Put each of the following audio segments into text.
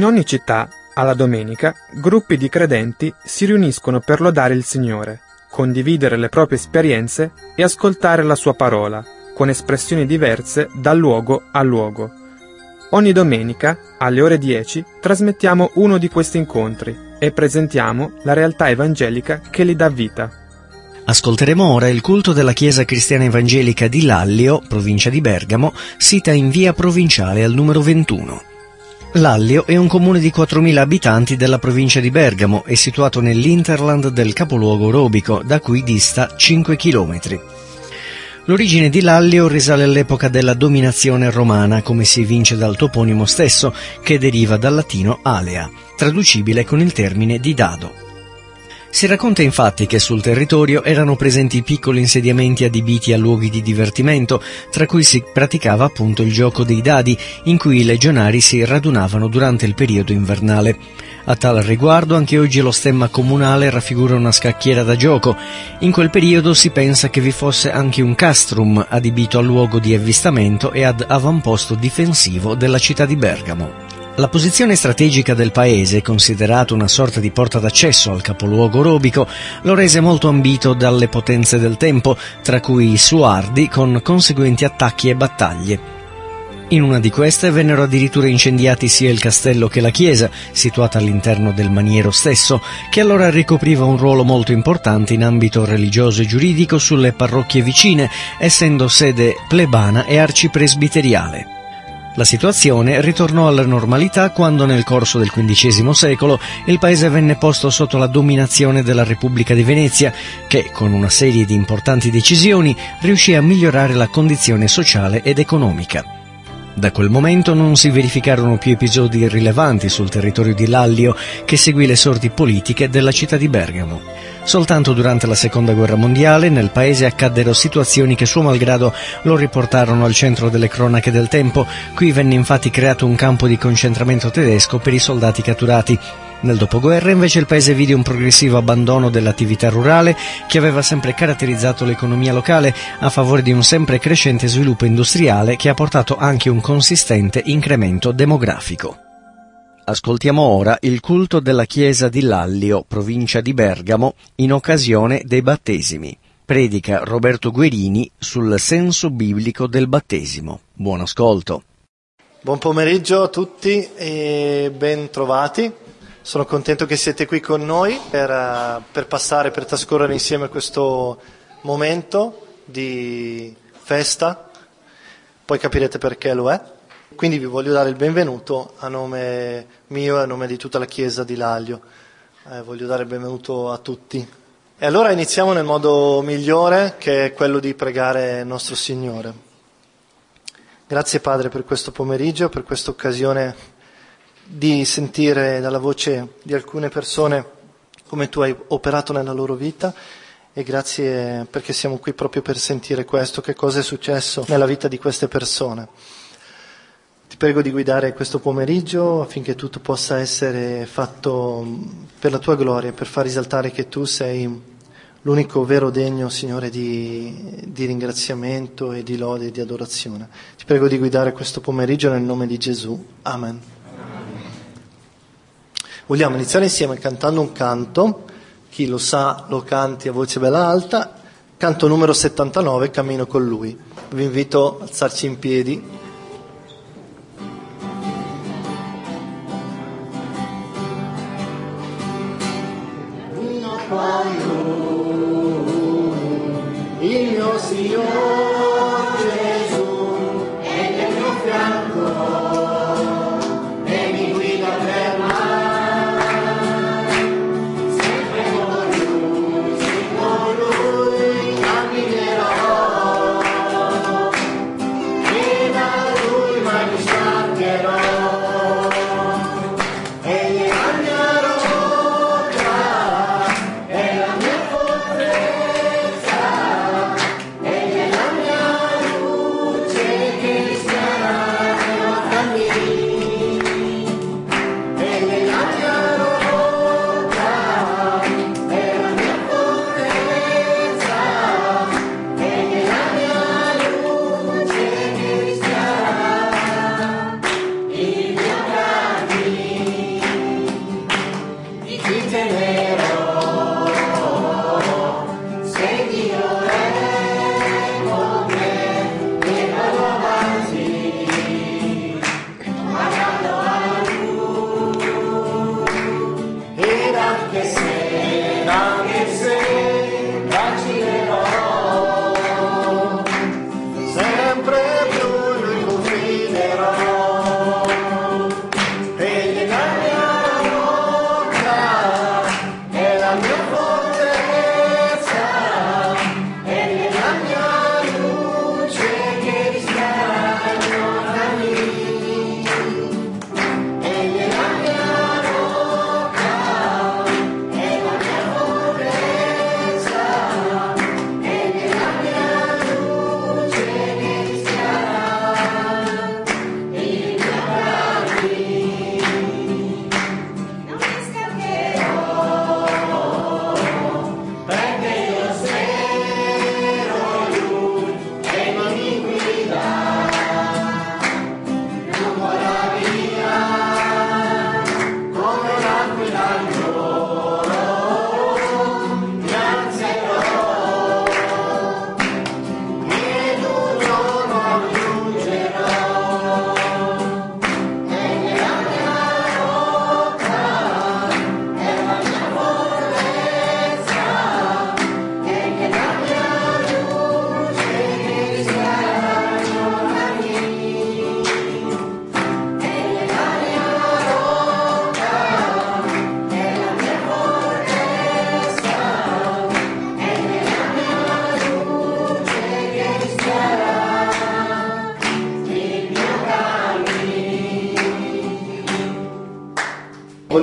In ogni città, alla domenica, gruppi di credenti si riuniscono per lodare il Signore, condividere le proprie esperienze e ascoltare la sua parola, con espressioni diverse da luogo a luogo. Ogni domenica, alle ore 10, trasmettiamo uno di questi incontri e presentiamo la realtà evangelica che li dà vita. Ascolteremo ora il culto della Chiesa Cristiana Evangelica di Lallio, provincia di Bergamo, sita in via provinciale al numero 21. Lallio è un comune di 4.000 abitanti della provincia di Bergamo e situato nell'interland del capoluogo Robico, da cui dista 5 km. L'origine di Lallio risale all'epoca della dominazione romana, come si evince dal toponimo stesso, che deriva dal latino alea, traducibile con il termine di dado. Si racconta infatti che sul territorio erano presenti piccoli insediamenti adibiti a luoghi di divertimento, tra cui si praticava appunto il gioco dei dadi, in cui i legionari si radunavano durante il periodo invernale. A tal riguardo anche oggi lo stemma comunale raffigura una scacchiera da gioco. In quel periodo si pensa che vi fosse anche un castrum adibito al luogo di avvistamento e ad avamposto difensivo della città di Bergamo. La posizione strategica del paese, considerato una sorta di porta d'accesso al capoluogo robico, lo rese molto ambito dalle potenze del tempo, tra cui i Suardi, con conseguenti attacchi e battaglie. In una di queste vennero addirittura incendiati sia il castello che la chiesa, situata all'interno del maniero stesso, che allora ricopriva un ruolo molto importante in ambito religioso e giuridico sulle parrocchie vicine, essendo sede plebana e arcipresbiteriale. La situazione ritornò alla normalità quando nel corso del XV secolo il paese venne posto sotto la dominazione della Repubblica di Venezia, che con una serie di importanti decisioni riuscì a migliorare la condizione sociale ed economica. Da quel momento non si verificarono più episodi rilevanti sul territorio di Lallio che seguì le sorti politiche della città di Bergamo. Soltanto durante la seconda guerra mondiale nel paese accaddero situazioni che suo malgrado lo riportarono al centro delle cronache del tempo. Qui venne infatti creato un campo di concentramento tedesco per i soldati catturati. Nel dopoguerra invece il paese vide un progressivo abbandono dell'attività rurale che aveva sempre caratterizzato l'economia locale a favore di un sempre crescente sviluppo industriale che ha portato anche un consistente incremento demografico. Ascoltiamo ora il culto della chiesa di Lallio, provincia di Bergamo, in occasione dei battesimi. Predica Roberto Guerini sul senso biblico del battesimo. Buon ascolto. Buon pomeriggio a tutti e ben trovati. Sono contento che siete qui con noi per, uh, per passare, per trascorrere insieme questo momento di festa. Poi capirete perché lo è. Quindi vi voglio dare il benvenuto a nome mio e a nome di tutta la Chiesa di Laglio. Eh, voglio dare il benvenuto a tutti. E allora iniziamo nel modo migliore, che è quello di pregare il nostro Signore. Grazie Padre per questo pomeriggio, per questa occasione di sentire dalla voce di alcune persone come tu hai operato nella loro vita e grazie perché siamo qui proprio per sentire questo, che cosa è successo nella vita di queste persone. Ti prego di guidare questo pomeriggio affinché tutto possa essere fatto per la tua gloria, per far risaltare che tu sei l'unico vero degno, Signore, di, di ringraziamento e di lode e di adorazione. Ti prego di guidare questo pomeriggio nel nome di Gesù. Amen. Vogliamo iniziare insieme cantando un canto, chi lo sa lo canti a voce bella alta, canto numero 79, Cammino con lui. Vi invito a alzarci in piedi. Signore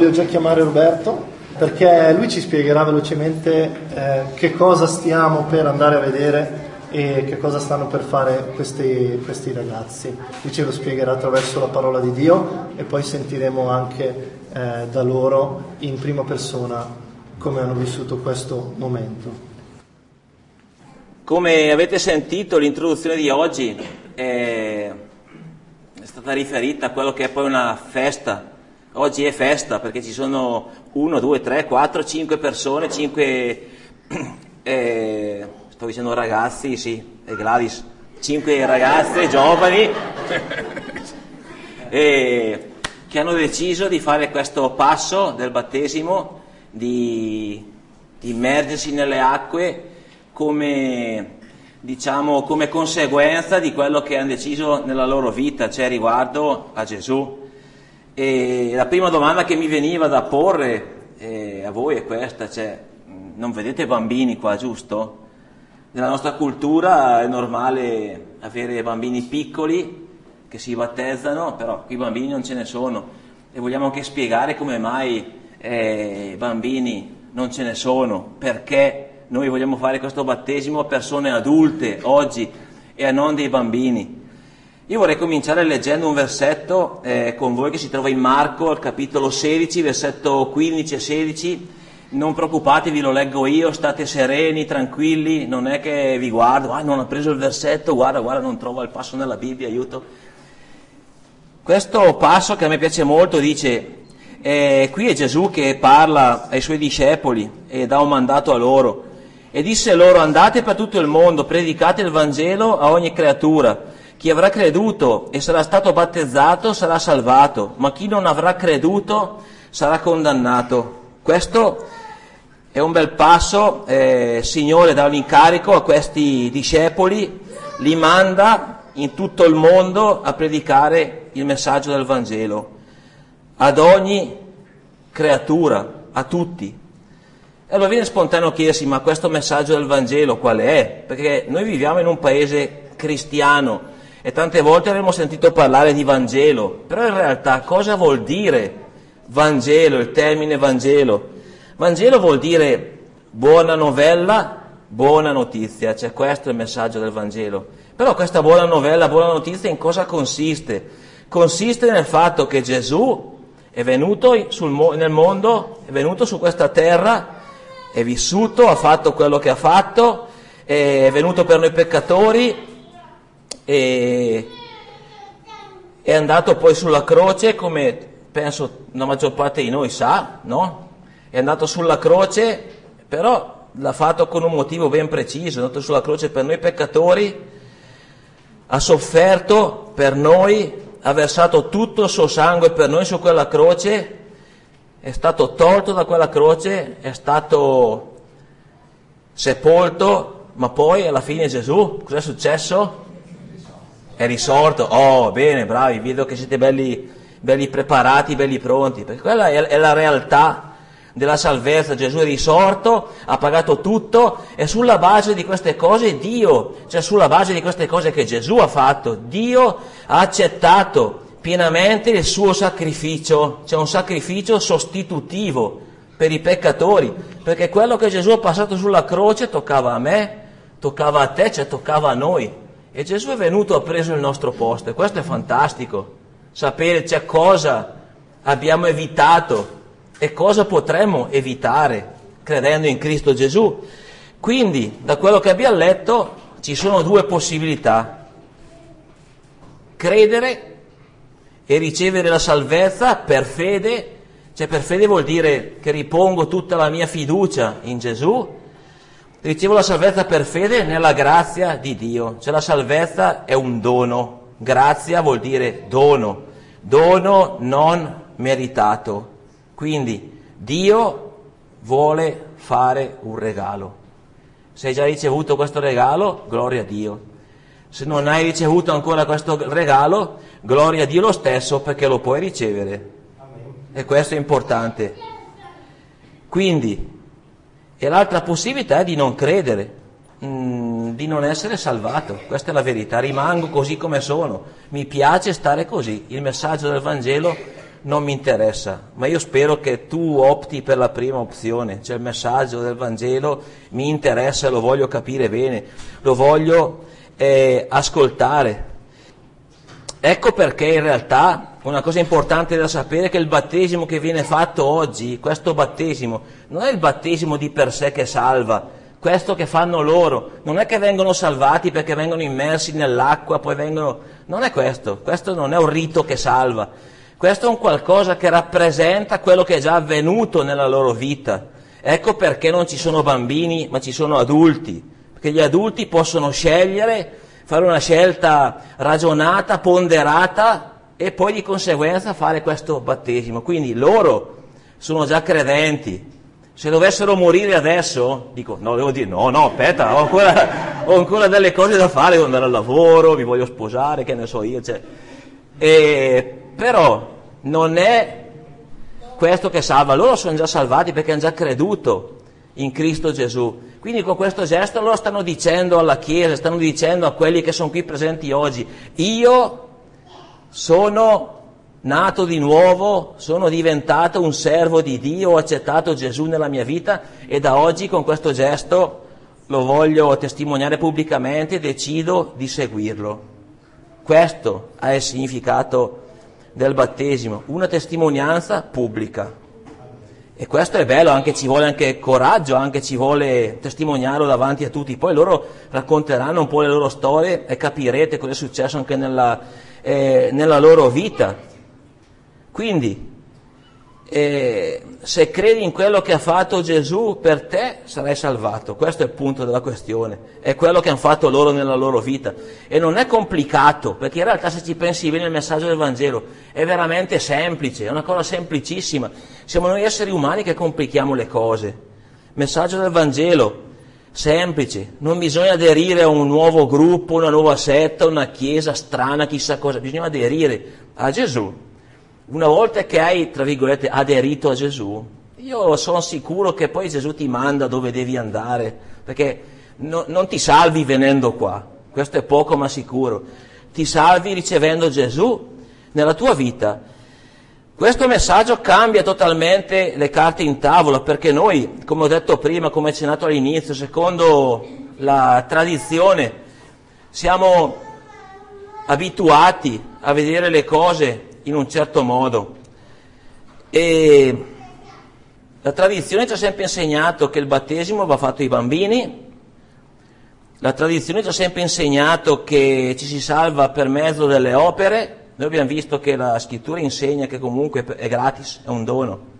Voglio già chiamare Roberto perché lui ci spiegherà velocemente eh, che cosa stiamo per andare a vedere e che cosa stanno per fare questi, questi ragazzi. Lui ce lo spiegherà attraverso la parola di Dio e poi sentiremo anche eh, da loro in prima persona come hanno vissuto questo momento. Come avete sentito, l'introduzione di oggi è, è stata riferita a quello che è poi una festa. Oggi è festa perché ci sono 1, 2, 3, 4, 5 persone, 5, eh, sto dicendo ragazzi, sì, è Gladys, 5 ragazze giovani e, che hanno deciso di fare questo passo del battesimo, di, di immergersi nelle acque come, diciamo, come conseguenza di quello che hanno deciso nella loro vita, cioè riguardo a Gesù. E la prima domanda che mi veniva da porre eh, a voi è questa, cioè, non vedete bambini qua, giusto? Nella nostra cultura è normale avere bambini piccoli che si battezzano, però qui bambini non ce ne sono e vogliamo anche spiegare come mai eh, bambini non ce ne sono, perché noi vogliamo fare questo battesimo a persone adulte oggi e a non dei bambini. Io vorrei cominciare leggendo un versetto eh, con voi che si trova in Marco, al capitolo 16, versetto 15 e 16. Non preoccupatevi, lo leggo io, state sereni, tranquilli, non è che vi guardo, ah non ho preso il versetto, guarda, guarda, non trovo il passo nella Bibbia, aiuto. Questo passo che a me piace molto dice, eh, qui è Gesù che parla ai suoi discepoli e dà un mandato a loro e disse loro andate per tutto il mondo, predicate il Vangelo a ogni creatura. Chi avrà creduto e sarà stato battezzato sarà salvato, ma chi non avrà creduto sarà condannato. Questo è un bel passo, eh, Signore dà un incarico a questi discepoli, li manda in tutto il mondo a predicare il messaggio del Vangelo, ad ogni creatura, a tutti. E allora viene spontaneo chiedersi, ma questo messaggio del Vangelo qual è? Perché noi viviamo in un paese cristiano e tante volte avremo sentito parlare di Vangelo, però in realtà cosa vuol dire Vangelo, il termine Vangelo? Vangelo vuol dire buona novella, buona notizia, cioè questo è il messaggio del Vangelo. Però questa buona novella, buona notizia in cosa consiste? Consiste nel fatto che Gesù è venuto sul, nel mondo, è venuto su questa terra, è vissuto, ha fatto quello che ha fatto, è venuto per noi peccatori, e è andato poi sulla croce come penso la maggior parte di noi sa, no? È andato sulla croce, però l'ha fatto con un motivo ben preciso, è andato sulla croce per noi peccatori, ha sofferto per noi, ha versato tutto il suo sangue per noi su quella croce, è stato tolto da quella croce, è stato sepolto, ma poi alla fine Gesù, cos'è successo? È risorto, oh bene, bravi, vedo che siete belli, belli preparati, belli pronti, perché quella è, è, la realtà della salvezza, Gesù è risorto, ha pagato tutto e sulla base di queste cose Dio, cioè sulla base di queste cose che Gesù ha fatto, Dio ha accettato pienamente il suo sacrificio, cioè un sacrificio sostitutivo per i peccatori, perché quello che Gesù ha passato sulla croce toccava a me, toccava a te, cioè toccava a noi. E Gesù è venuto, ha preso il nostro posto e questo è fantastico, sapere cioè, cosa abbiamo evitato e cosa potremmo evitare credendo in Cristo Gesù. Quindi, da quello che abbiamo letto, ci sono due possibilità. Credere e ricevere la salvezza per fede, cioè per fede vuol dire che ripongo tutta la mia fiducia in Gesù ricevo la salvezza per fede nella grazia di Dio. Cioè la salvezza è un dono, grazia vuol dire dono, dono non meritato. Quindi Dio vuole fare un regalo. Se hai già ricevuto questo regalo, gloria a Dio. Se non hai ricevuto ancora questo regalo, gloria a Dio lo stesso perché lo puoi ricevere. E questo è importante. Quindi e l'altra possibilità è di non credere, mm, di non essere salvato. Questa è la verità. Rimango così come sono. Mi piace stare così. Il messaggio del Vangelo non mi interessa, ma io spero che tu opti per la prima opzione, cioè il messaggio del Vangelo mi interessa, lo voglio capire bene, lo voglio eh, ascoltare. Ecco perché in realtà una cosa importante da sapere è che il battesimo che viene fatto oggi, questo battesimo, non è il battesimo di per sé che salva, questo che fanno loro, non è che vengono salvati perché vengono immersi nell'acqua, poi vengono... Non è questo, questo non è un rito che salva, questo è un qualcosa che rappresenta quello che è già avvenuto nella loro vita. Ecco perché non ci sono bambini, ma ci sono adulti, perché gli adulti possono scegliere, fare una scelta ragionata, ponderata e poi di conseguenza fare questo battesimo. Quindi loro sono già credenti. Se dovessero morire adesso, dico, no, devo dire, no, no, aspetta, ho ancora, ho ancora delle cose da fare, devo andare al lavoro, mi voglio sposare, che ne so io. Cioè. E, però non è questo che salva, loro sono già salvati perché hanno già creduto in Cristo Gesù. Quindi con questo gesto loro stanno dicendo alla Chiesa, stanno dicendo a quelli che sono qui presenti oggi, io sono nato di nuovo, sono diventato un servo di Dio, ho accettato Gesù nella mia vita e da oggi con questo gesto lo voglio testimoniare pubblicamente e decido di seguirlo. Questo è il significato del battesimo, una testimonianza pubblica. E questo è bello, anche ci vuole anche coraggio, anche ci vuole testimoniarlo davanti a tutti. Poi loro racconteranno un po' le loro storie e capirete cosa è successo anche nella, eh, nella loro vita. Quindi, eh, se credi in quello che ha fatto Gesù per te, sarai salvato. Questo è il punto della questione. È quello che hanno fatto loro nella loro vita. E non è complicato, perché in realtà se ci pensi bene il messaggio del Vangelo è veramente semplice, è una cosa semplicissima. Siamo noi esseri umani che complichiamo le cose. Messaggio del Vangelo, semplice, non bisogna aderire a un nuovo gruppo, una nuova setta, una chiesa strana, chissà cosa, bisogna aderire a Gesù. Una volta che hai, tra virgolette, aderito a Gesù, io sono sicuro che poi Gesù ti manda dove devi andare, perché no, non ti salvi venendo qua, questo è poco ma sicuro, ti salvi ricevendo Gesù nella tua vita. Questo messaggio cambia totalmente le carte in tavola perché noi, come ho detto prima, come accennato all'inizio, secondo la tradizione, siamo abituati a vedere le cose in un certo modo. E la tradizione ci ha sempre insegnato che il battesimo va fatto ai bambini, la tradizione ci ha sempre insegnato che ci si salva per mezzo delle opere, noi abbiamo visto che la scrittura insegna che comunque è gratis, è un dono.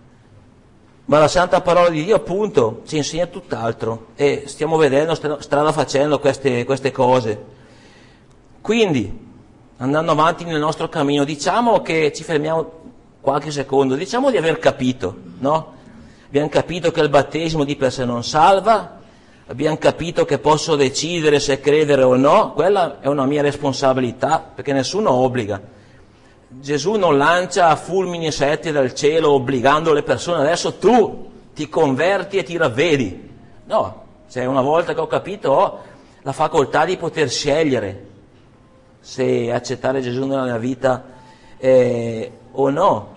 Ma la santa parola di Dio appunto ci insegna tutt'altro e stiamo vedendo strada facendo queste, queste cose. Quindi andando avanti nel nostro cammino, diciamo che ci fermiamo qualche secondo, diciamo di aver capito, no? Abbiamo capito che il battesimo di per sé non salva, abbiamo capito che posso decidere se credere o no, quella è una mia responsabilità, perché nessuno obbliga. Gesù non lancia fulmini e setti dal cielo obbligando le persone, adesso tu ti converti e ti ravvedi. No, cioè una volta che ho capito ho la facoltà di poter scegliere se accettare Gesù nella mia vita eh, o no,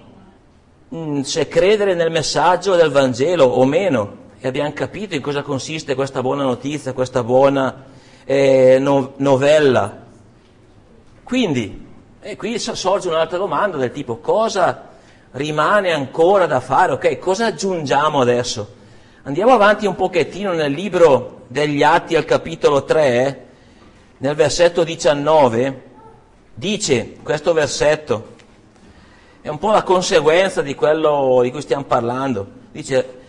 mm, se credere nel messaggio del Vangelo o meno. E abbiamo capito in cosa consiste questa buona notizia, questa buona eh, no, novella. Quindi, e qui sorge un'altra domanda del tipo cosa rimane ancora da fare? Ok, cosa aggiungiamo adesso? Andiamo avanti un pochettino nel libro degli Atti al capitolo 3, nel versetto 19, dice questo versetto, è un po' la conseguenza di quello di cui stiamo parlando, dice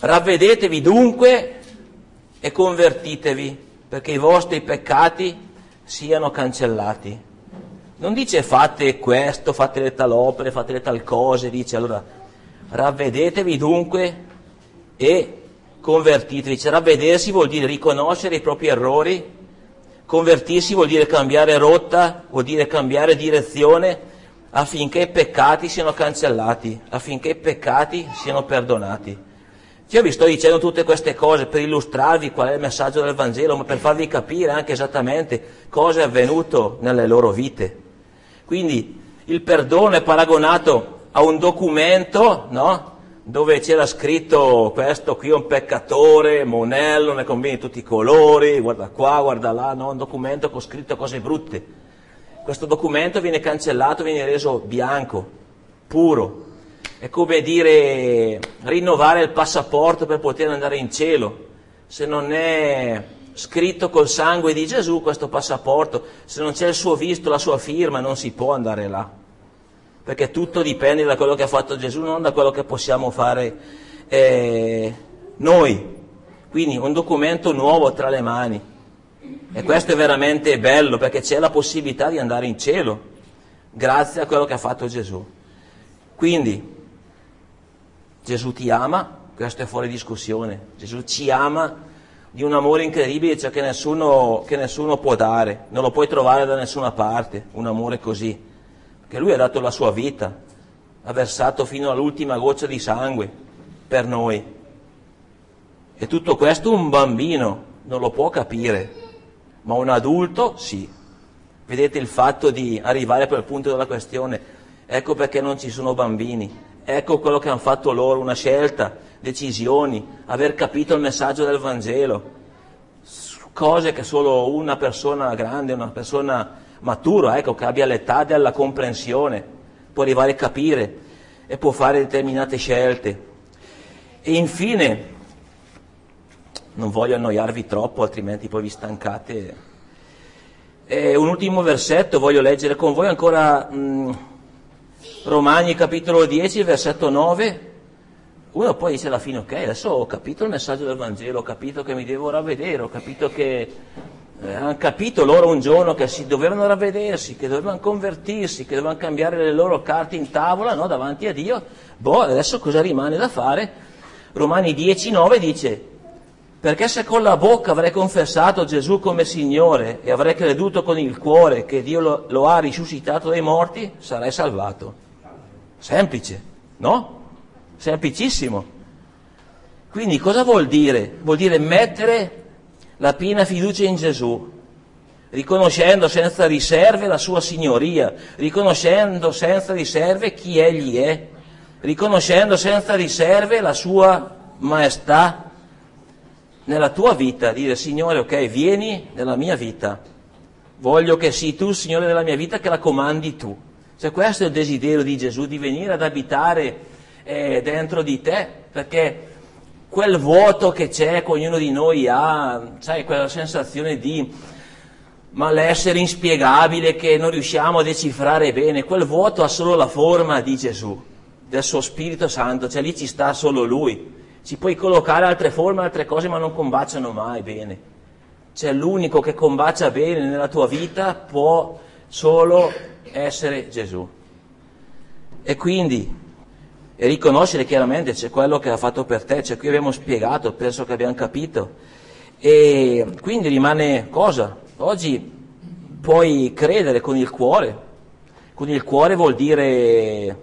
ravvedetevi dunque e convertitevi perché i vostri peccati siano cancellati. Non dice fate questo, fate le tal opere, fate le tal cose, dice allora ravvedetevi dunque e convertitevi. Cioè, ravvedersi vuol dire riconoscere i propri errori, convertirsi vuol dire cambiare rotta, vuol dire cambiare direzione affinché i peccati siano cancellati, affinché i peccati siano perdonati. Io vi sto dicendo tutte queste cose per illustrarvi qual è il messaggio del Vangelo, ma per farvi capire anche esattamente cosa è avvenuto nelle loro vite. Quindi il perdono è paragonato a un documento, no? Dove c'era scritto questo qui è un peccatore, monello, ne combini tutti i colori, guarda qua, guarda là, no? Un documento con scritto cose brutte. Questo documento viene cancellato, viene reso bianco, puro. È come dire rinnovare il passaporto per poter andare in cielo. Se non è scritto col sangue di Gesù questo passaporto, se non c'è il suo visto, la sua firma, non si può andare là. Perché tutto dipende da quello che ha fatto Gesù, non da quello che possiamo fare eh, noi. Quindi un documento nuovo tra le mani. E questo è veramente bello perché c'è la possibilità di andare in cielo, grazie a quello che ha fatto Gesù. Quindi Gesù ti ama, questo è fuori discussione. Gesù ci ama di un amore incredibile, cioè che nessuno, che nessuno può dare, non lo puoi trovare da nessuna parte, un amore così. Perché lui ha dato la sua vita, ha versato fino all'ultima goccia di sangue per noi. E tutto questo un bambino non lo può capire, ma un adulto sì. Vedete il fatto di arrivare a quel punto della questione, ecco perché non ci sono bambini, ecco quello che hanno fatto loro, una scelta, decisioni, aver capito il messaggio del Vangelo, cose che solo una persona grande, una persona matura, ecco, che abbia l'età della comprensione, può arrivare a capire e può fare determinate scelte. E infine, non voglio annoiarvi troppo, altrimenti poi vi stancate. E un ultimo versetto voglio leggere con voi ancora mh, Romani capitolo 10, versetto 9. Uno poi dice alla fine, ok, adesso ho capito il messaggio del Vangelo, ho capito che mi devo ravvedere, ho capito che eh, hanno capito loro un giorno che si dovevano ravvedersi, che dovevano convertirsi, che dovevano cambiare le loro carte in tavola no, davanti a Dio. Boh, adesso cosa rimane da fare? Romani 10, 9 dice, perché se con la bocca avrei confessato Gesù come Signore e avrei creduto con il cuore che Dio lo, lo ha risuscitato dai morti, sarei salvato. Semplice, no? Semplicissimo. Quindi cosa vuol dire? Vuol dire mettere la piena fiducia in Gesù, riconoscendo senza riserve la sua signoria, riconoscendo senza riserve chi egli è, riconoscendo senza riserve la sua maestà nella tua vita, dire Signore, ok, vieni nella mia vita, voglio che sii tu, Signore della mia vita, che la comandi tu. Cioè questo è il desiderio di Gesù, di venire ad abitare eh, dentro di te, perché quel vuoto che c'è, che ognuno di noi ha, sai, quella sensazione di malessere inspiegabile che non riusciamo a decifrare bene, quel vuoto ha solo la forma di Gesù, del suo Spirito Santo, cioè lì ci sta solo Lui. Ci puoi collocare altre forme, altre cose, ma non combaciano mai bene. Cioè l'unico che combacia bene nella tua vita può solo essere Gesù. E quindi e riconoscere chiaramente c'è quello che ha fatto per te, cioè qui abbiamo spiegato, penso che abbiamo capito. E quindi rimane cosa? Oggi puoi credere con il cuore, con il cuore vuol dire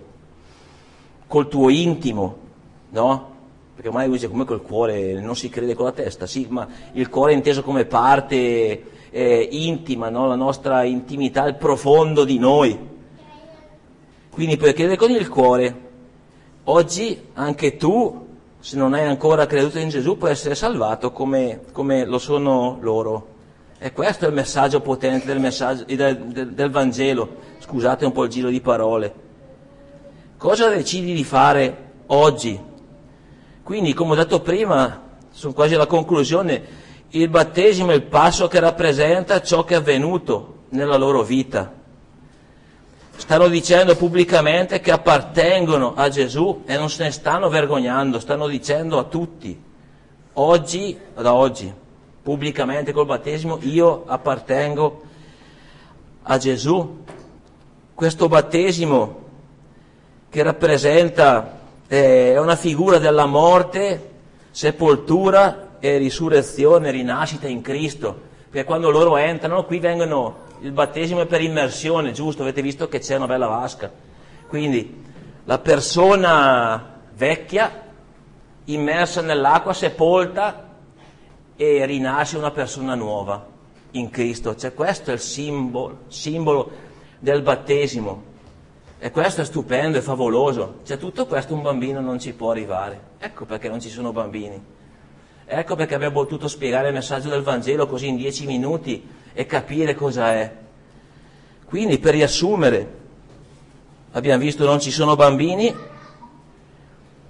col tuo intimo, no? Perché ormai dice come col cuore non si crede con la testa, sì, ma il cuore è inteso come parte eh, intima, no? la nostra intimità, il profondo di noi. Quindi puoi credere con il cuore, Oggi anche tu, se non hai ancora creduto in Gesù, puoi essere salvato come, come lo sono loro. E questo è il messaggio potente del, messaggio, del, del, del Vangelo. Scusate un po' il giro di parole. Cosa decidi di fare oggi? Quindi, come ho detto prima, sono quasi alla conclusione, il battesimo è il passo che rappresenta ciò che è avvenuto nella loro vita stanno dicendo pubblicamente che appartengono a Gesù e non se ne stanno vergognando, stanno dicendo a tutti, oggi, da oggi, pubblicamente col battesimo, io appartengo a Gesù. Questo battesimo che rappresenta, eh, una figura della morte, sepoltura e risurrezione, rinascita in Cristo, perché quando loro entrano qui vengono il battesimo è per immersione, giusto? Avete visto che c'è una bella vasca. Quindi la persona vecchia, immersa nell'acqua, sepolta e rinasce una persona nuova in Cristo. Cioè questo è il simbolo, simbolo del battesimo. E questo è stupendo, è favoloso. Cioè tutto questo un bambino non ci può arrivare. Ecco perché non ci sono bambini. Ecco perché abbiamo potuto spiegare il messaggio del Vangelo così in dieci minuti e capire cosa è. Quindi per riassumere, abbiamo visto non ci sono bambini,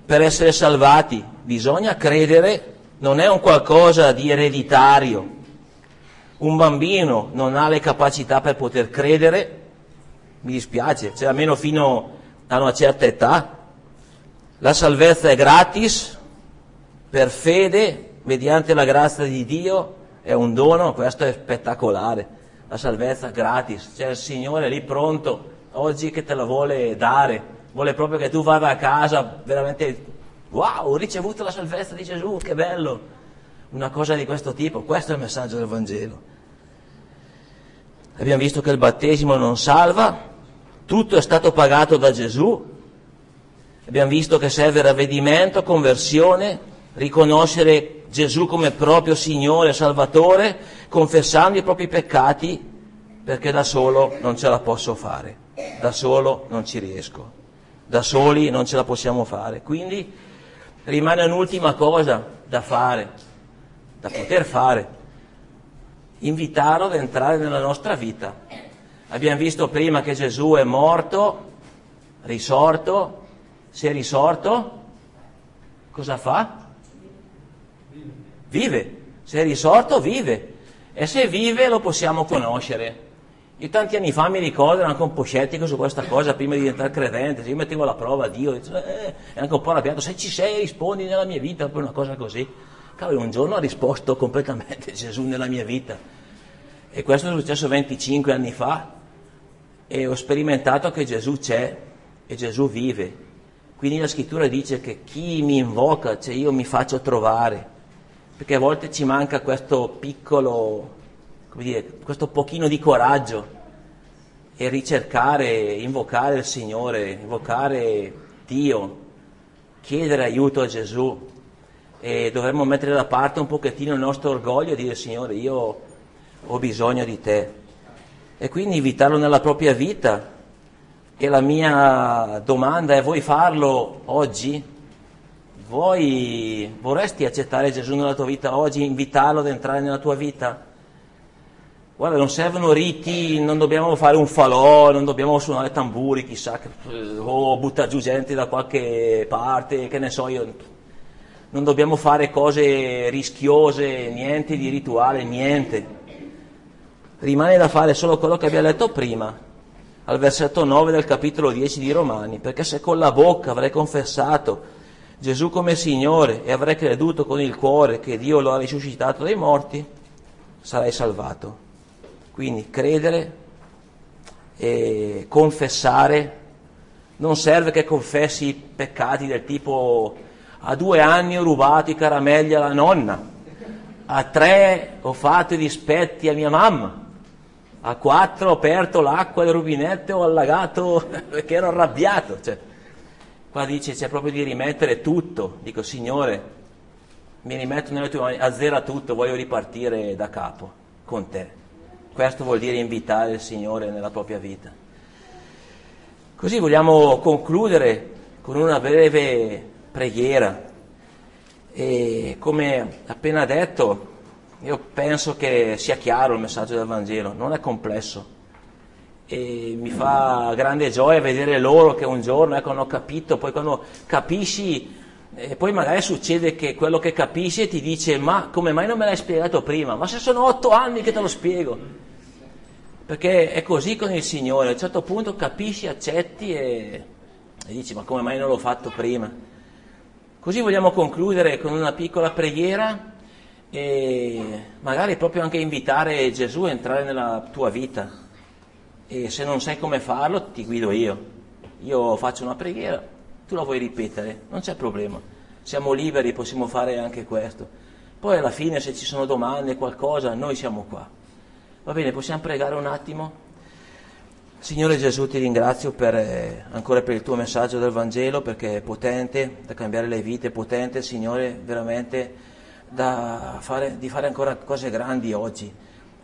per essere salvati bisogna credere, non è un qualcosa di ereditario. Un bambino non ha le capacità per poter credere, mi dispiace, cioè almeno fino a una certa età. La salvezza è gratis, per fede, mediante la grazia di Dio, è un dono, questo è spettacolare. La salvezza gratis, c'è il Signore lì pronto, oggi che te la vuole dare, vuole proprio che tu vada a casa veramente, wow, ho ricevuto la salvezza di Gesù, che bello. Una cosa di questo tipo, questo è il messaggio del Vangelo. Abbiamo visto che il battesimo non salva, tutto è stato pagato da Gesù, abbiamo visto che serve ravvedimento, conversione, riconoscere Gesù come proprio Signore e Salvatore, confessando i propri peccati, perché da solo non ce la posso fare, da solo non ci riesco, da soli non ce la possiamo fare. Quindi rimane un'ultima cosa da fare, da poter fare, invitarlo ad entrare nella nostra vita. Abbiamo visto prima che Gesù è morto, risorto, si è risorto, cosa fa? Vive, se è risorto vive e se vive lo possiamo conoscere. Io tanti anni fa mi ricordo, ero anche un po' scettico su questa cosa prima di diventare credente, io mettevo alla prova Dio, dicevo, eh, e anche un po' arrabbiato, se ci sei rispondi nella mia vita, per una cosa così. Cavolo, un giorno ha risposto completamente Gesù nella mia vita. E questo è successo 25 anni fa e ho sperimentato che Gesù c'è e Gesù vive. Quindi la scrittura dice che chi mi invoca, cioè io mi faccio trovare, perché a volte ci manca questo piccolo, come dire, questo pochino di coraggio e ricercare, invocare il Signore, invocare Dio, chiedere aiuto a Gesù. E dovremmo mettere da parte un pochettino il nostro orgoglio e dire Signore io ho bisogno di te. E quindi invitarlo nella propria vita. E la mia domanda è vuoi farlo oggi? Vuoi, vorresti accettare Gesù nella tua vita oggi, invitarlo ad entrare nella tua vita? Guarda, non servono riti, non dobbiamo fare un falò, non dobbiamo suonare tamburi, chissà, che, o buttare giù gente da qualche parte, che ne so io. Non dobbiamo fare cose rischiose, niente di rituale, niente. Rimane da fare solo quello che abbiamo detto prima, al versetto 9 del capitolo 10 di Romani, perché se con la bocca avrei confessato Gesù come Signore e avrei creduto con il cuore che Dio lo ha risuscitato dai morti, sarai salvato. Quindi credere e confessare, non serve che confessi i peccati del tipo a due anni ho rubato i caramelli alla nonna, a tre ho fatto i dispetti a mia mamma, a quattro ho aperto l'acqua del rubinetto e ho allagato perché ero arrabbiato. Cioè, qua dice c'è proprio di rimettere tutto, dico Signore, mi rimetto nelle tue mani, azzera tutto, voglio ripartire da capo con te. Questo vuol dire invitare il Signore nella propria vita. Così vogliamo concludere con una breve preghiera e come appena detto io penso che sia chiaro il messaggio del Vangelo, non è complesso e mi fa grande gioia vedere loro che un giorno ecco, hanno capito, poi quando capisci e poi magari succede che quello che capisci ti dice ma come mai non me l'hai spiegato prima? Ma se sono otto anni che te lo spiego. Perché è così con il Signore, a un certo punto capisci, accetti e, e dici ma come mai non l'ho fatto prima? Così vogliamo concludere con una piccola preghiera e magari proprio anche invitare Gesù a entrare nella tua vita. E se non sai come farlo ti guido io. Io faccio una preghiera, tu la vuoi ripetere, non c'è problema. Siamo liberi, possiamo fare anche questo. Poi alla fine se ci sono domande, qualcosa, noi siamo qua. Va bene, possiamo pregare un attimo? Signore Gesù ti ringrazio per, eh, ancora per il tuo messaggio del Vangelo perché è potente da cambiare le vite, è potente Signore veramente fare, di fare ancora cose grandi oggi.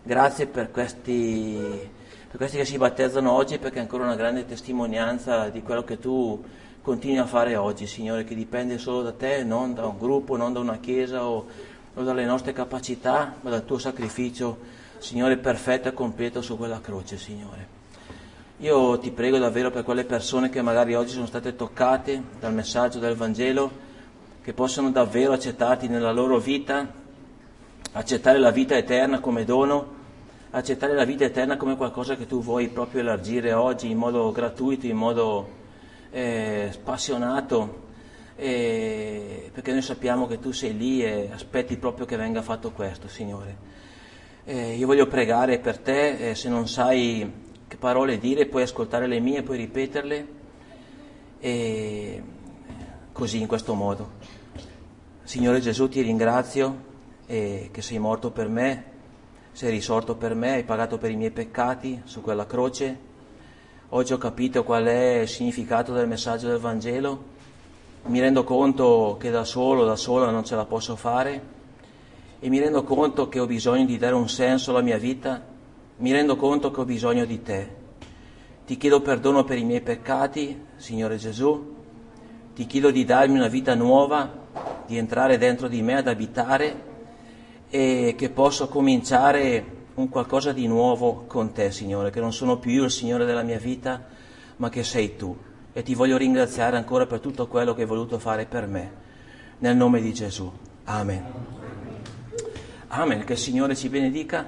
Grazie per questi per questi che si battezzano oggi perché è ancora una grande testimonianza di quello che tu continui a fare oggi, Signore, che dipende solo da te, non da un gruppo, non da una chiesa o, o dalle nostre capacità, ma dal tuo sacrificio, Signore, perfetto e completo su quella croce, Signore. Io ti prego davvero per quelle persone che magari oggi sono state toccate dal messaggio del Vangelo, che possano davvero accettarti nella loro vita, accettare la vita eterna come dono, accettare la vita eterna come qualcosa che tu vuoi proprio elargire oggi in modo gratuito, in modo eh, spassionato, eh, perché noi sappiamo che tu sei lì e aspetti proprio che venga fatto questo, Signore. Eh, io voglio pregare per te, se non sai che parole dire, puoi ascoltare le mie, puoi ripeterle, e così in questo modo. Signore Gesù, ti ringrazio che sei morto per me, sei risorto per me, hai pagato per i miei peccati su quella croce. Oggi ho capito qual è il significato del messaggio del Vangelo. Mi rendo conto che da solo, da sola non ce la posso fare e mi rendo conto che ho bisogno di dare un senso alla mia vita. Mi rendo conto che ho bisogno di te. Ti chiedo perdono per i miei peccati, Signore Gesù. Ti chiedo di darmi una vita nuova, di entrare dentro di me ad abitare e che posso cominciare un qualcosa di nuovo con te, Signore, che non sono più io il Signore della mia vita, ma che sei tu. E ti voglio ringraziare ancora per tutto quello che hai voluto fare per me. Nel nome di Gesù. Amen. Amen. Che il Signore ci benedica.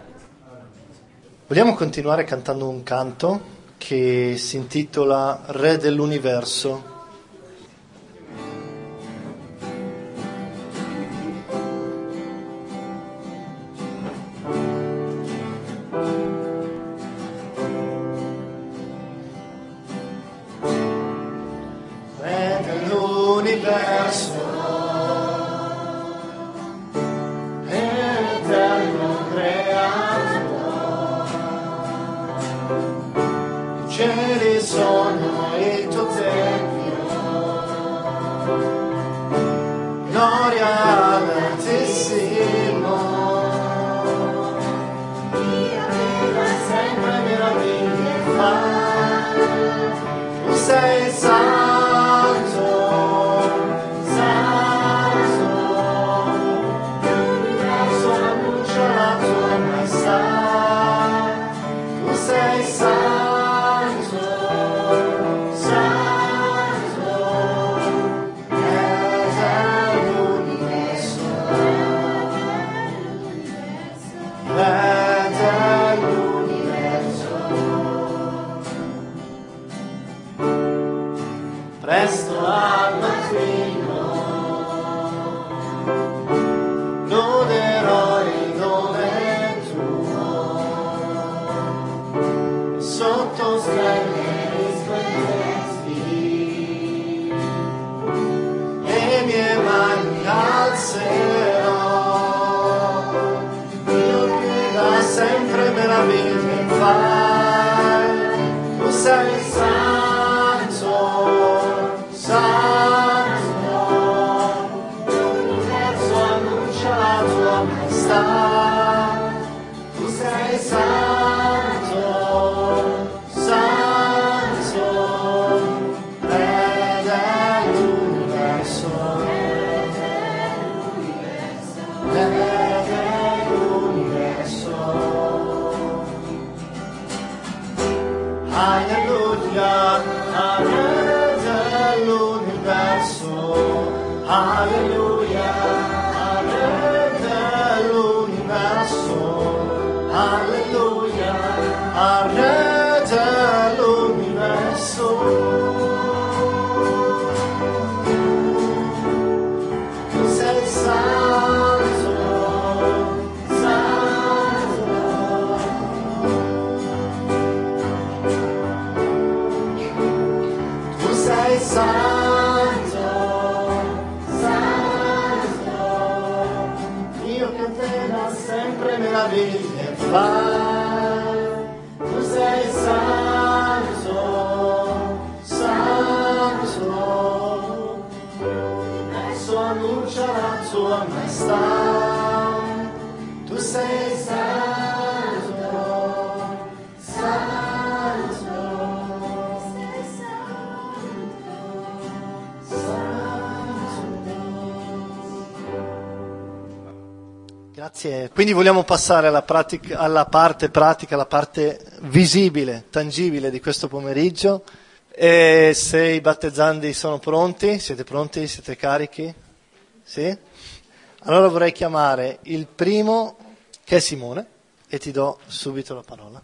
Vogliamo continuare cantando un canto che si intitola Re dell'universo. Sotto stelle risplendenti le mie mani alzerò. Sempre meraviglie fai tu sei santo, Grazie. Quindi vogliamo passare alla, pratica- alla parte pratica, alla parte visibile, tangibile di questo pomeriggio. E se i battezzandi sono pronti, siete pronti? Siete carichi? Sì? Allora vorrei chiamare il primo, che è Simone, e ti do subito la parola.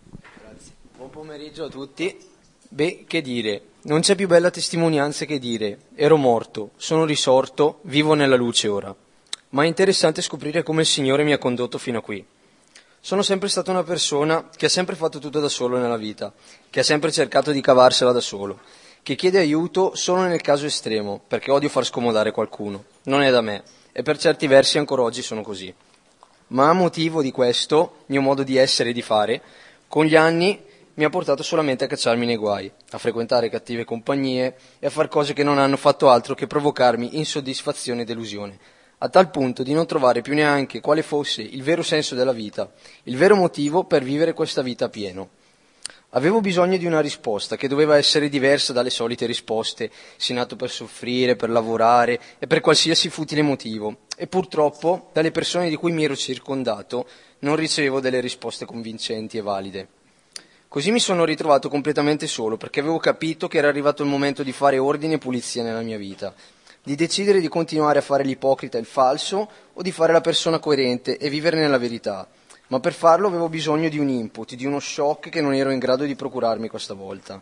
Buon pomeriggio a tutti. Beh, che dire, non c'è più bella testimonianza che dire, ero morto, sono risorto, vivo nella luce ora. Ma è interessante scoprire come il Signore mi ha condotto fino a qui. Sono sempre stata una persona che ha sempre fatto tutto da solo nella vita, che ha sempre cercato di cavarsela da solo, che chiede aiuto solo nel caso estremo, perché odio far scomodare qualcuno. Non è da me, e per certi versi ancora oggi sono così. Ma a motivo di questo, mio modo di essere e di fare, con gli anni mi ha portato solamente a cacciarmi nei guai, a frequentare cattive compagnie e a fare cose che non hanno fatto altro che provocarmi insoddisfazione e delusione, a tal punto di non trovare più neanche quale fosse il vero senso della vita, il vero motivo per vivere questa vita pieno. Avevo bisogno di una risposta che doveva essere diversa dalle solite risposte, sei nato per soffrire, per lavorare e per qualsiasi futile motivo. E purtroppo, dalle persone di cui mi ero circondato, non ricevevo delle risposte convincenti e valide. Così mi sono ritrovato completamente solo perché avevo capito che era arrivato il momento di fare ordine e pulizia nella mia vita, di decidere di continuare a fare l'ipocrita e il falso o di fare la persona coerente e vivere nella verità. Ma per farlo avevo bisogno di un input, di uno shock che non ero in grado di procurarmi questa volta.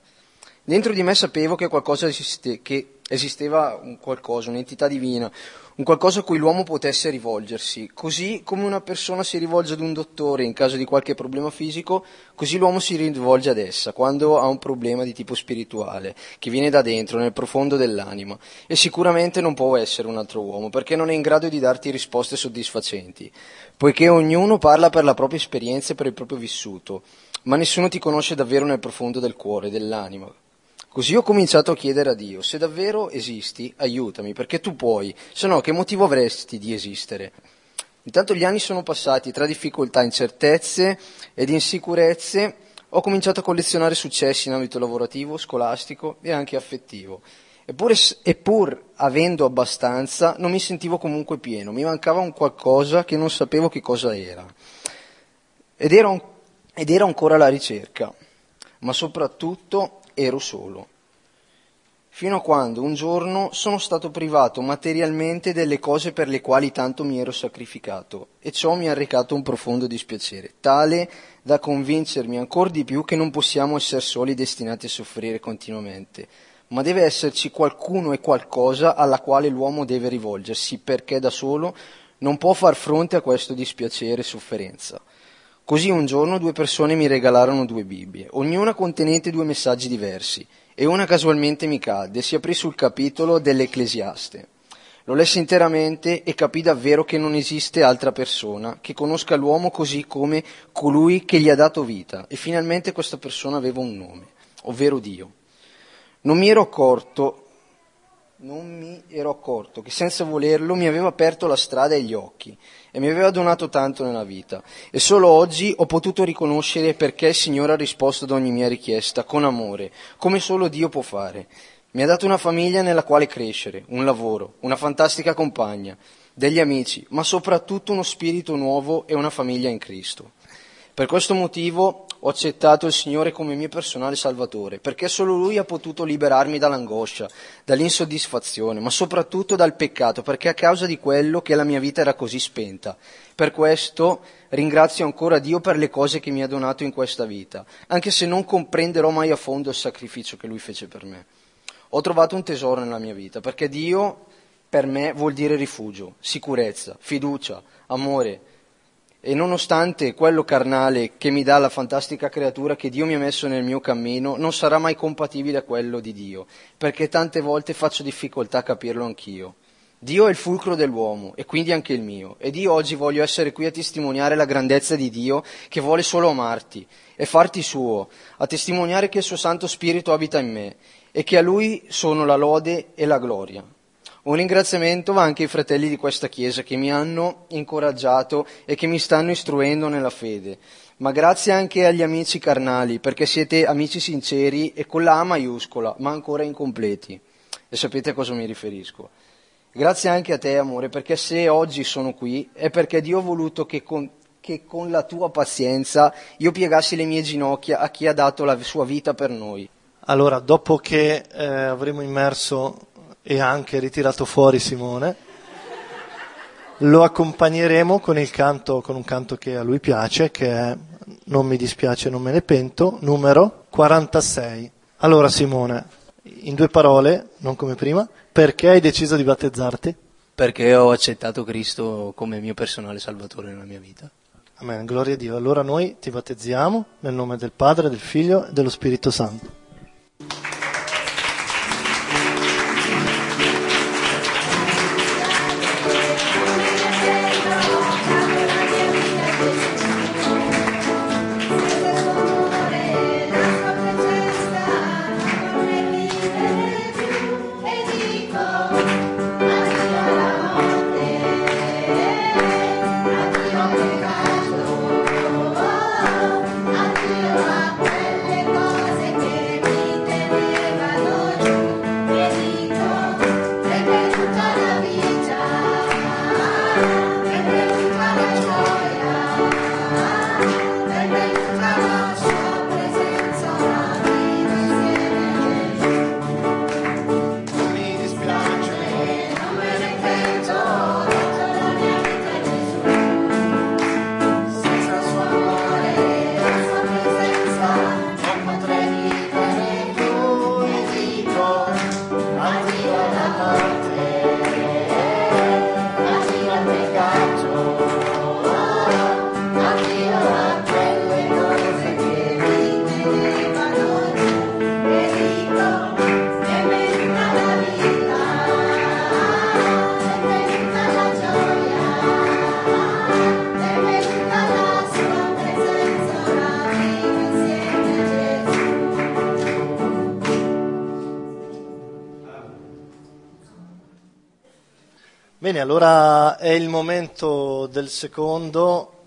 Dentro di me sapevo che, esiste, che esisteva un qualcosa, un'entità divina, un qualcosa a cui l'uomo potesse rivolgersi. Così come una persona si rivolge ad un dottore in caso di qualche problema fisico, così l'uomo si rivolge ad essa quando ha un problema di tipo spirituale, che viene da dentro, nel profondo dell'anima. E sicuramente non può essere un altro uomo, perché non è in grado di darti risposte soddisfacenti, poiché ognuno parla per la propria esperienza e per il proprio vissuto, ma nessuno ti conosce davvero nel profondo del cuore, dell'anima. Così ho cominciato a chiedere a Dio, se davvero esisti, aiutami, perché tu puoi, se no che motivo avresti di esistere? Intanto gli anni sono passati, tra difficoltà, incertezze ed insicurezze, ho cominciato a collezionare successi in ambito lavorativo, scolastico e anche affettivo. Eppure, e pur avendo abbastanza, non mi sentivo comunque pieno, mi mancava un qualcosa che non sapevo che cosa era. Ed ero, ed ero ancora alla ricerca, ma soprattutto ero solo. Fino a quando un giorno sono stato privato materialmente delle cose per le quali tanto mi ero sacrificato e ciò mi ha recato un profondo dispiacere, tale da convincermi ancora di più che non possiamo essere soli destinati a soffrire continuamente, ma deve esserci qualcuno e qualcosa alla quale l'uomo deve rivolgersi perché da solo non può far fronte a questo dispiacere e sofferenza. Così un giorno due persone mi regalarono due Bibbie, ognuna contenente due messaggi diversi, e una casualmente mi cadde, si aprì sul capitolo dell'Ecclesiaste. Lo lessi interamente e capì davvero che non esiste altra persona che conosca l'uomo così come colui che gli ha dato vita, e finalmente questa persona aveva un nome, ovvero Dio. Non mi ero accorto non mi ero accorto che senza volerlo mi aveva aperto la strada e gli occhi e mi aveva donato tanto nella vita. E solo oggi ho potuto riconoscere perché il Signore ha risposto ad ogni mia richiesta con amore, come solo Dio può fare. Mi ha dato una famiglia nella quale crescere, un lavoro, una fantastica compagna, degli amici, ma soprattutto uno spirito nuovo e una famiglia in Cristo. Per questo motivo ho accettato il Signore come mio personale Salvatore, perché solo Lui ha potuto liberarmi dall'angoscia, dall'insoddisfazione, ma soprattutto dal peccato, perché a causa di quello che la mia vita era così spenta. Per questo ringrazio ancora Dio per le cose che mi ha donato in questa vita, anche se non comprenderò mai a fondo il sacrificio che Lui fece per me. Ho trovato un tesoro nella mia vita, perché Dio per me vuol dire rifugio, sicurezza, fiducia, amore, e nonostante quello carnale che mi dà la fantastica creatura che Dio mi ha messo nel mio cammino, non sarà mai compatibile a quello di Dio, perché tante volte faccio difficoltà a capirlo anch'io. Dio è il fulcro dell'uomo e quindi anche il mio. Ed io oggi voglio essere qui a testimoniare la grandezza di Dio che vuole solo amarti e farti suo, a testimoniare che il suo Santo Spirito abita in me e che a Lui sono la lode e la gloria. Un ringraziamento va anche ai fratelli di questa Chiesa che mi hanno incoraggiato e che mi stanno istruendo nella fede, ma grazie anche agli amici carnali, perché siete amici sinceri e con la A maiuscola, ma ancora incompleti. E sapete a cosa mi riferisco. Grazie anche a te, amore, perché se oggi sono qui è perché Dio ha voluto che con, che con la tua pazienza io piegassi le mie ginocchia a chi ha dato la sua vita per noi. Allora, dopo che eh, avremo immerso e anche ritirato fuori Simone, lo accompagneremo con, il canto, con un canto che a lui piace, che è Non mi dispiace, non me ne pento, numero 46. Allora Simone, in due parole, non come prima, perché hai deciso di battezzarti? Perché ho accettato Cristo come mio personale salvatore nella mia vita. Amen, gloria a Dio. Allora noi ti battezziamo nel nome del Padre, del Figlio e dello Spirito Santo. Allora è il momento del secondo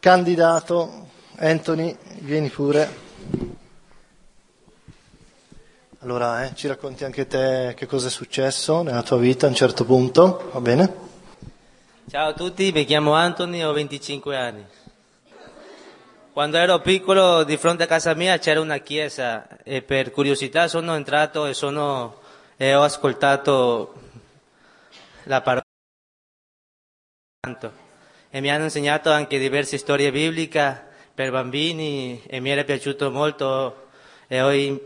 candidato. Anthony, vieni pure. Allora, eh, ci racconti anche te che cosa è successo nella tua vita a un certo punto, va bene? Ciao a tutti, mi chiamo Anthony, ho 25 anni. Quando ero piccolo di fronte a casa mia c'era una chiesa e per curiosità sono entrato e, sono, e ho ascoltato la parola Santo. e mi hanno insegnato anche diverse storie bibliche per bambini e mi era piaciuto molto e ho, im-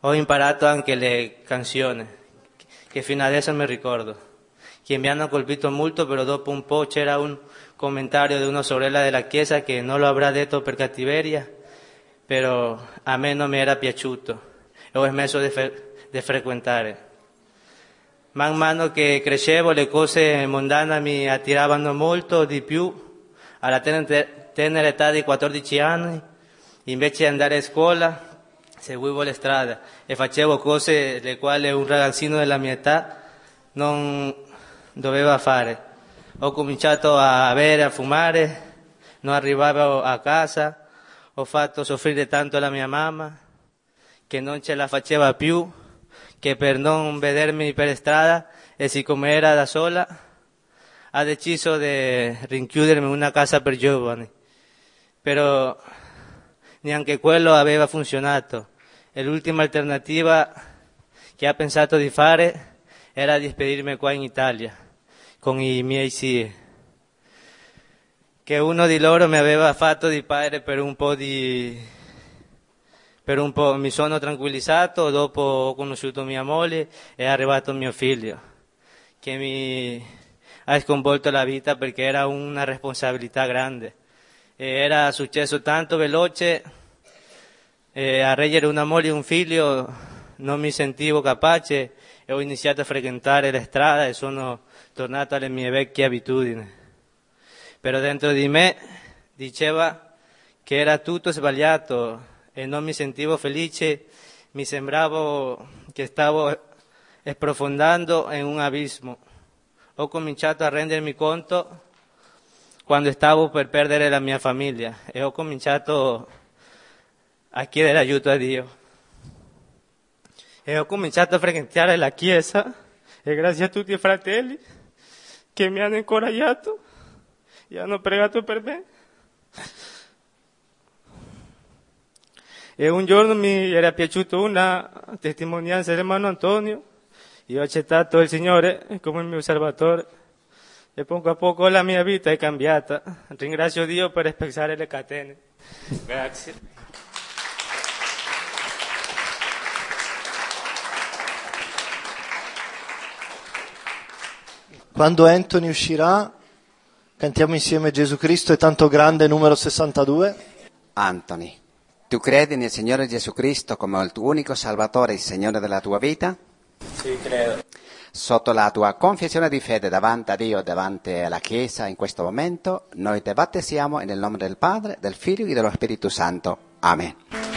ho imparato anche le canzoni che fino adesso mi ricordo che mi hanno colpito molto, però dopo un po' c'era un commentario di una sorella della chiesa che non lo avrà detto per cattiveria, però a me non mi era piaciuto e ho smesso di, fre- frequentare. Man mano che crescevo le cose mondane mi attiravano molto di più, alla ten- tenera età di 14 anni, invece di andare a scuola seguivo le strade e facevo cose le quali un ragazzino della mia età non doveva fare. Ho cominciato a bere, a fumare, non arrivavo a casa, ho fatto soffrire tanto la mia mamma che non ce la faceva più, che per non vedermi per strada e siccome era da sola ha deciso di rinchiudermi in una casa per giovani. Però neanche quello aveva funzionato l'ultima alternativa che ha pensato di fare era di spedirmi qua in Italia con i miei zii che uno di loro mi aveva fatto di padre per un po' di per un po' mi sono tranquillizzato dopo ho conosciuto mia moglie e è arrivato mio figlio che mi ha sconvolto la vita perché era una responsabilità grande e era successo tanto veloce e a reggere una moglie e un figlio non mi sentivo capace e ho iniziato a frequentare la strada e sono tornato alle mie vecchie abitudini. Però dentro di me diceva che era tutto sbagliato e non mi sentivo felice, mi sembrava che stavo sprofondando in un abismo. Ho cominciato a rendermi conto quando stavo per perdere la mia famiglia e ho cominciato a chiedere aiuto a Dio. E ho cominciato a frequentare la chiesa E grazie a tutti i fratelli che mi hanno incoraggiato e hanno pregato per me. E un giorno mi era piaciuta una testimonianza dell'ermano Antonio. Io ho accettato il Signore come il mio Salvatore e poco a poco la mia vita è cambiata. Ringrazio Dio per spezzare le catene. Grazie. Quando Anthony uscirà, cantiamo insieme Gesù Cristo è tanto grande, numero 62. Anthony, tu credi nel Signore Gesù Cristo come il tuo unico Salvatore e Signore della tua vita? Sì, credo. Sotto la tua confessione di fede davanti a Dio e davanti alla Chiesa in questo momento, noi ti battesiamo nel nome del Padre, del Figlio e dello Spirito Santo. Amen.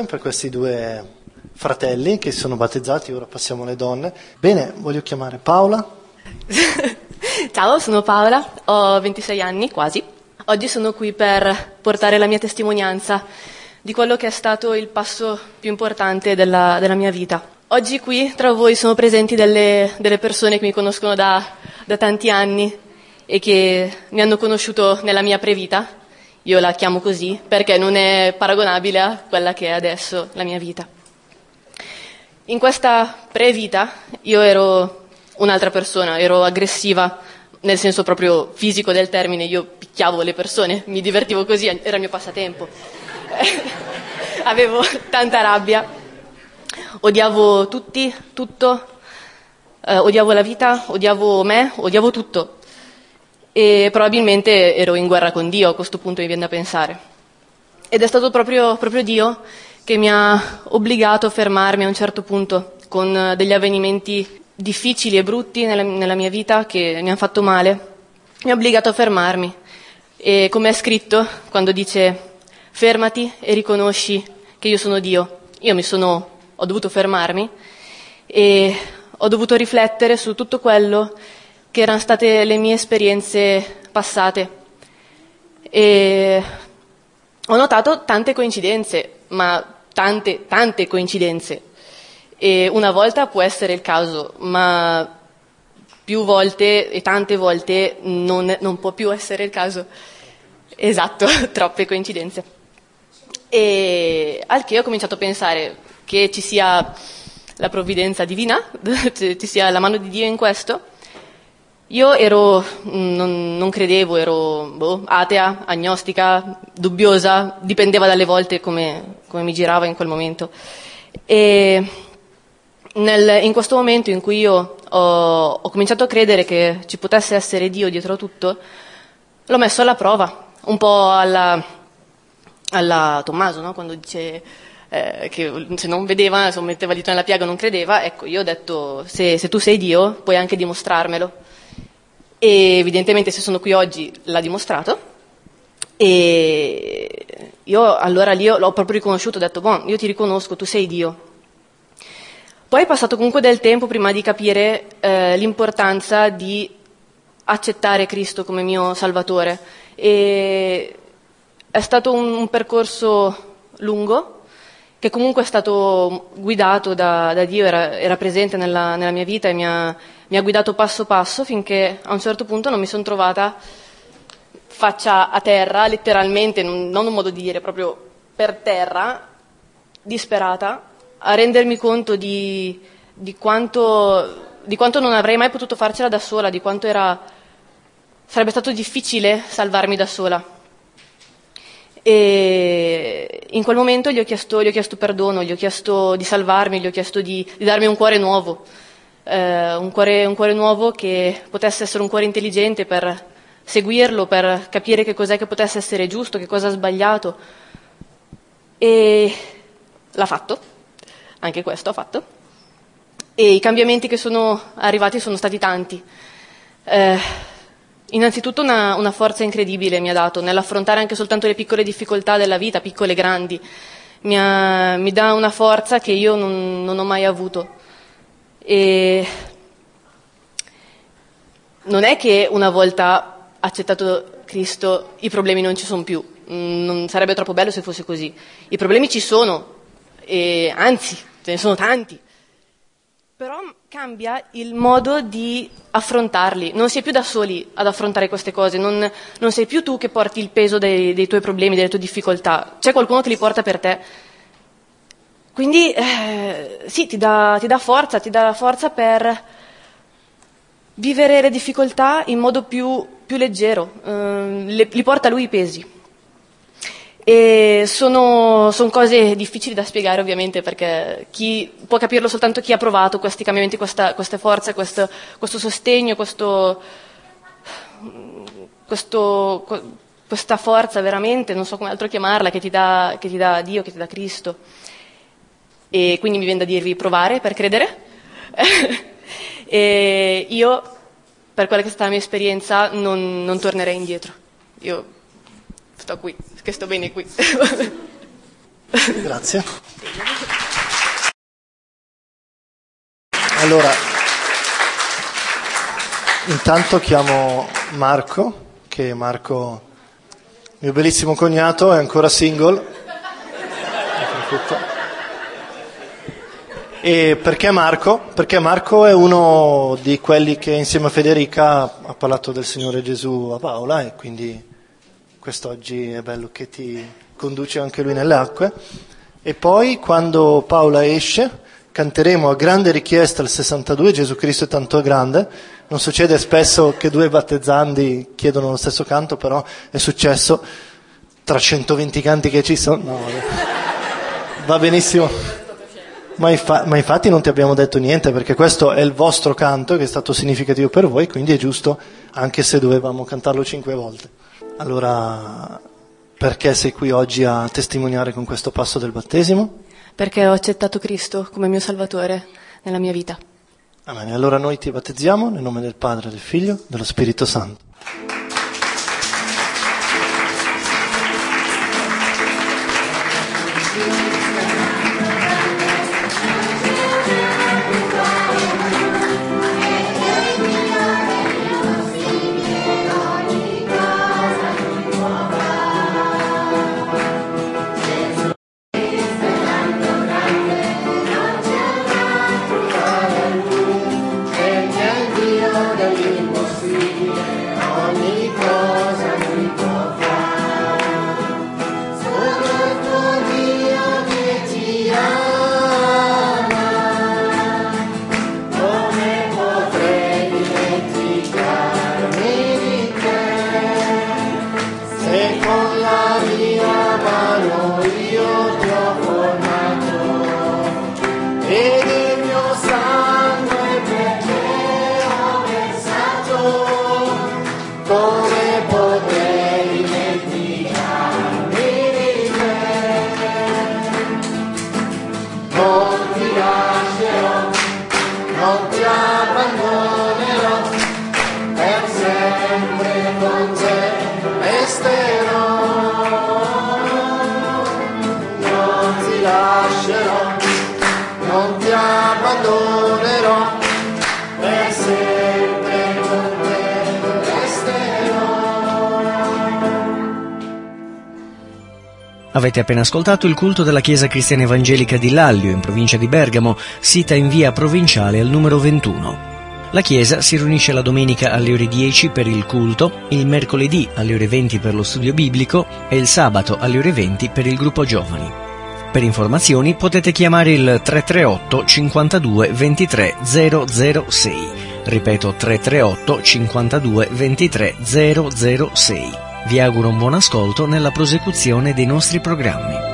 E per questi due fratelli che si sono battezzati, ora passiamo alle donne. Bene, voglio chiamare Paola. Ciao, sono Paola, ho 26 anni quasi. Oggi sono qui per portare la mia testimonianza di quello che è stato il passo più importante della, della mia vita. Oggi qui tra voi sono presenti delle, delle persone che mi conoscono da, da tanti anni e che mi hanno conosciuto nella mia previta. Io la chiamo così perché non è paragonabile a quella che è adesso la mia vita. In questa previta io ero un'altra persona, ero aggressiva nel senso proprio fisico del termine, io picchiavo le persone, mi divertivo così, era il mio passatempo. Avevo tanta rabbia, odiavo tutti, tutto, eh, odiavo la vita, odiavo me, odiavo tutto. E probabilmente ero in guerra con Dio, a questo punto mi viene da pensare. Ed è stato proprio, proprio Dio che mi ha obbligato a fermarmi a un certo punto con degli avvenimenti difficili e brutti nella, nella mia vita che mi hanno fatto male. Mi ha obbligato a fermarmi. E come è scritto, quando dice fermati e riconosci che io sono Dio, io mi sono, ho dovuto fermarmi e ho dovuto riflettere su tutto quello che erano state le mie esperienze passate. E ho notato tante coincidenze, ma tante, tante coincidenze. E una volta può essere il caso, ma più volte e tante volte non, non può più essere il caso. Esatto, troppe coincidenze. E al che ho cominciato a pensare che ci sia la provvidenza divina, ci sia la mano di Dio in questo. Io ero, non, non credevo, ero boh, atea, agnostica, dubbiosa, dipendeva dalle volte come, come mi girava in quel momento. E nel, in questo momento in cui io ho, ho cominciato a credere che ci potesse essere Dio dietro tutto, l'ho messo alla prova, un po' alla, alla Tommaso, no? quando dice eh, che se non vedeva, se metteva il dito nella piaga non credeva, ecco, io ho detto se, se tu sei Dio puoi anche dimostrarmelo. E evidentemente se sono qui oggi l'ha dimostrato. E io allora lì l'ho proprio riconosciuto, ho detto, boh, io ti riconosco, tu sei Dio. Poi è passato comunque del tempo prima di capire eh, l'importanza di accettare Cristo come mio Salvatore. E è stato un, un percorso lungo, che comunque è stato guidato da, da Dio, era, era presente nella, nella, mia vita e mi ha, mi ha, guidato passo passo finché a un certo punto non mi sono trovata faccia a terra, letteralmente, non, un modo di dire, proprio per terra, disperata, a rendermi conto di, di, quanto, di quanto non avrei mai potuto farcela da sola, di quanto era, sarebbe stato difficile salvarmi da sola. E in quel momento gli ho chiesto, gli ho chiesto perdono, gli ho chiesto di salvarmi, gli ho chiesto di, di darmi un cuore nuovo, eh, un, cuore, un, cuore, nuovo che potesse essere un cuore intelligente per seguirlo, per capire che cos'è che potesse essere giusto, che cosa ha sbagliato. E l'ha fatto, anche questo ha fatto. E i cambiamenti che sono arrivati sono stati tanti. Eh, Innanzitutto una, una, forza incredibile mi ha dato nell'affrontare anche soltanto le piccole difficoltà della vita, piccole e grandi. Mi, ha, mi dà una forza che io non, non ho mai avuto. E non è che una volta accettato Cristo i problemi non ci sono più, non sarebbe troppo bello se fosse così. I problemi ci sono, e anzi, ce ne sono tanti. Però cambia il modo di affrontarli, non sei più da soli ad affrontare queste cose, non, non sei più tu che porti il peso dei, dei, tuoi problemi, delle tue difficoltà, c'è qualcuno che li porta per te. Quindi eh, sì, ti dà, ti dà forza, ti dà forza per vivere le difficoltà in modo più, più leggero, eh, le, li porta lui i pesi. Sono, sono, cose difficili da spiegare ovviamente perché può capirlo soltanto chi ha provato questi cambiamenti, questa, queste forze, questo, questo sostegno, questo, questo, questa forza veramente, non so come altro chiamarla, che ti, dà, che ti dà Dio, che ti dà Cristo. E quindi mi viene da dirvi provare per credere. e io, per quella che è stata la mia esperienza, non, non tornerei indietro. Io sto qui, che sto bene qui. Grazie. Allora, intanto chiamo Marco, che Marco, mio bellissimo cognato, è ancora single. E perché Marco? Perché Marco è uno di quelli che insieme a Federica ha parlato del Signore Gesù a Paola e quindi quest'oggi è bello che ti conduce anche lui nelle acque. E poi quando Paola esce canteremo a grande richiesta il 62, Gesù Cristo è tanto grande. Non succede spesso che due battezzandi chiedono lo stesso canto, però è successo tra 120 canti che ci sono. No, va benissimo. Ma, infa- ma, infatti non ti abbiamo detto niente perché questo è il vostro canto che è stato significativo per voi, quindi è giusto anche se dovevamo cantarlo cinque volte. Allora, perché sei qui oggi a testimoniare con questo passo del battesimo? Perché ho accettato Cristo come mio Salvatore nella mia vita. Amen. Allora noi ti battezziamo nel nome del Padre, del Figlio, dello Spirito Santo. Avete appena ascoltato il culto della Chiesa Cristiana Evangelica di Lallio, in provincia di Bergamo, sita in via provinciale al numero 21. La Chiesa si riunisce la domenica alle ore 10 per il culto, il mercoledì alle ore 20 per lo studio biblico e il sabato alle ore 20 per il gruppo giovani. Per informazioni potete chiamare il 338 52 23 006. Ripeto 338 52 23 006. Vi auguro un buon ascolto nella prosecuzione dei nostri programmi.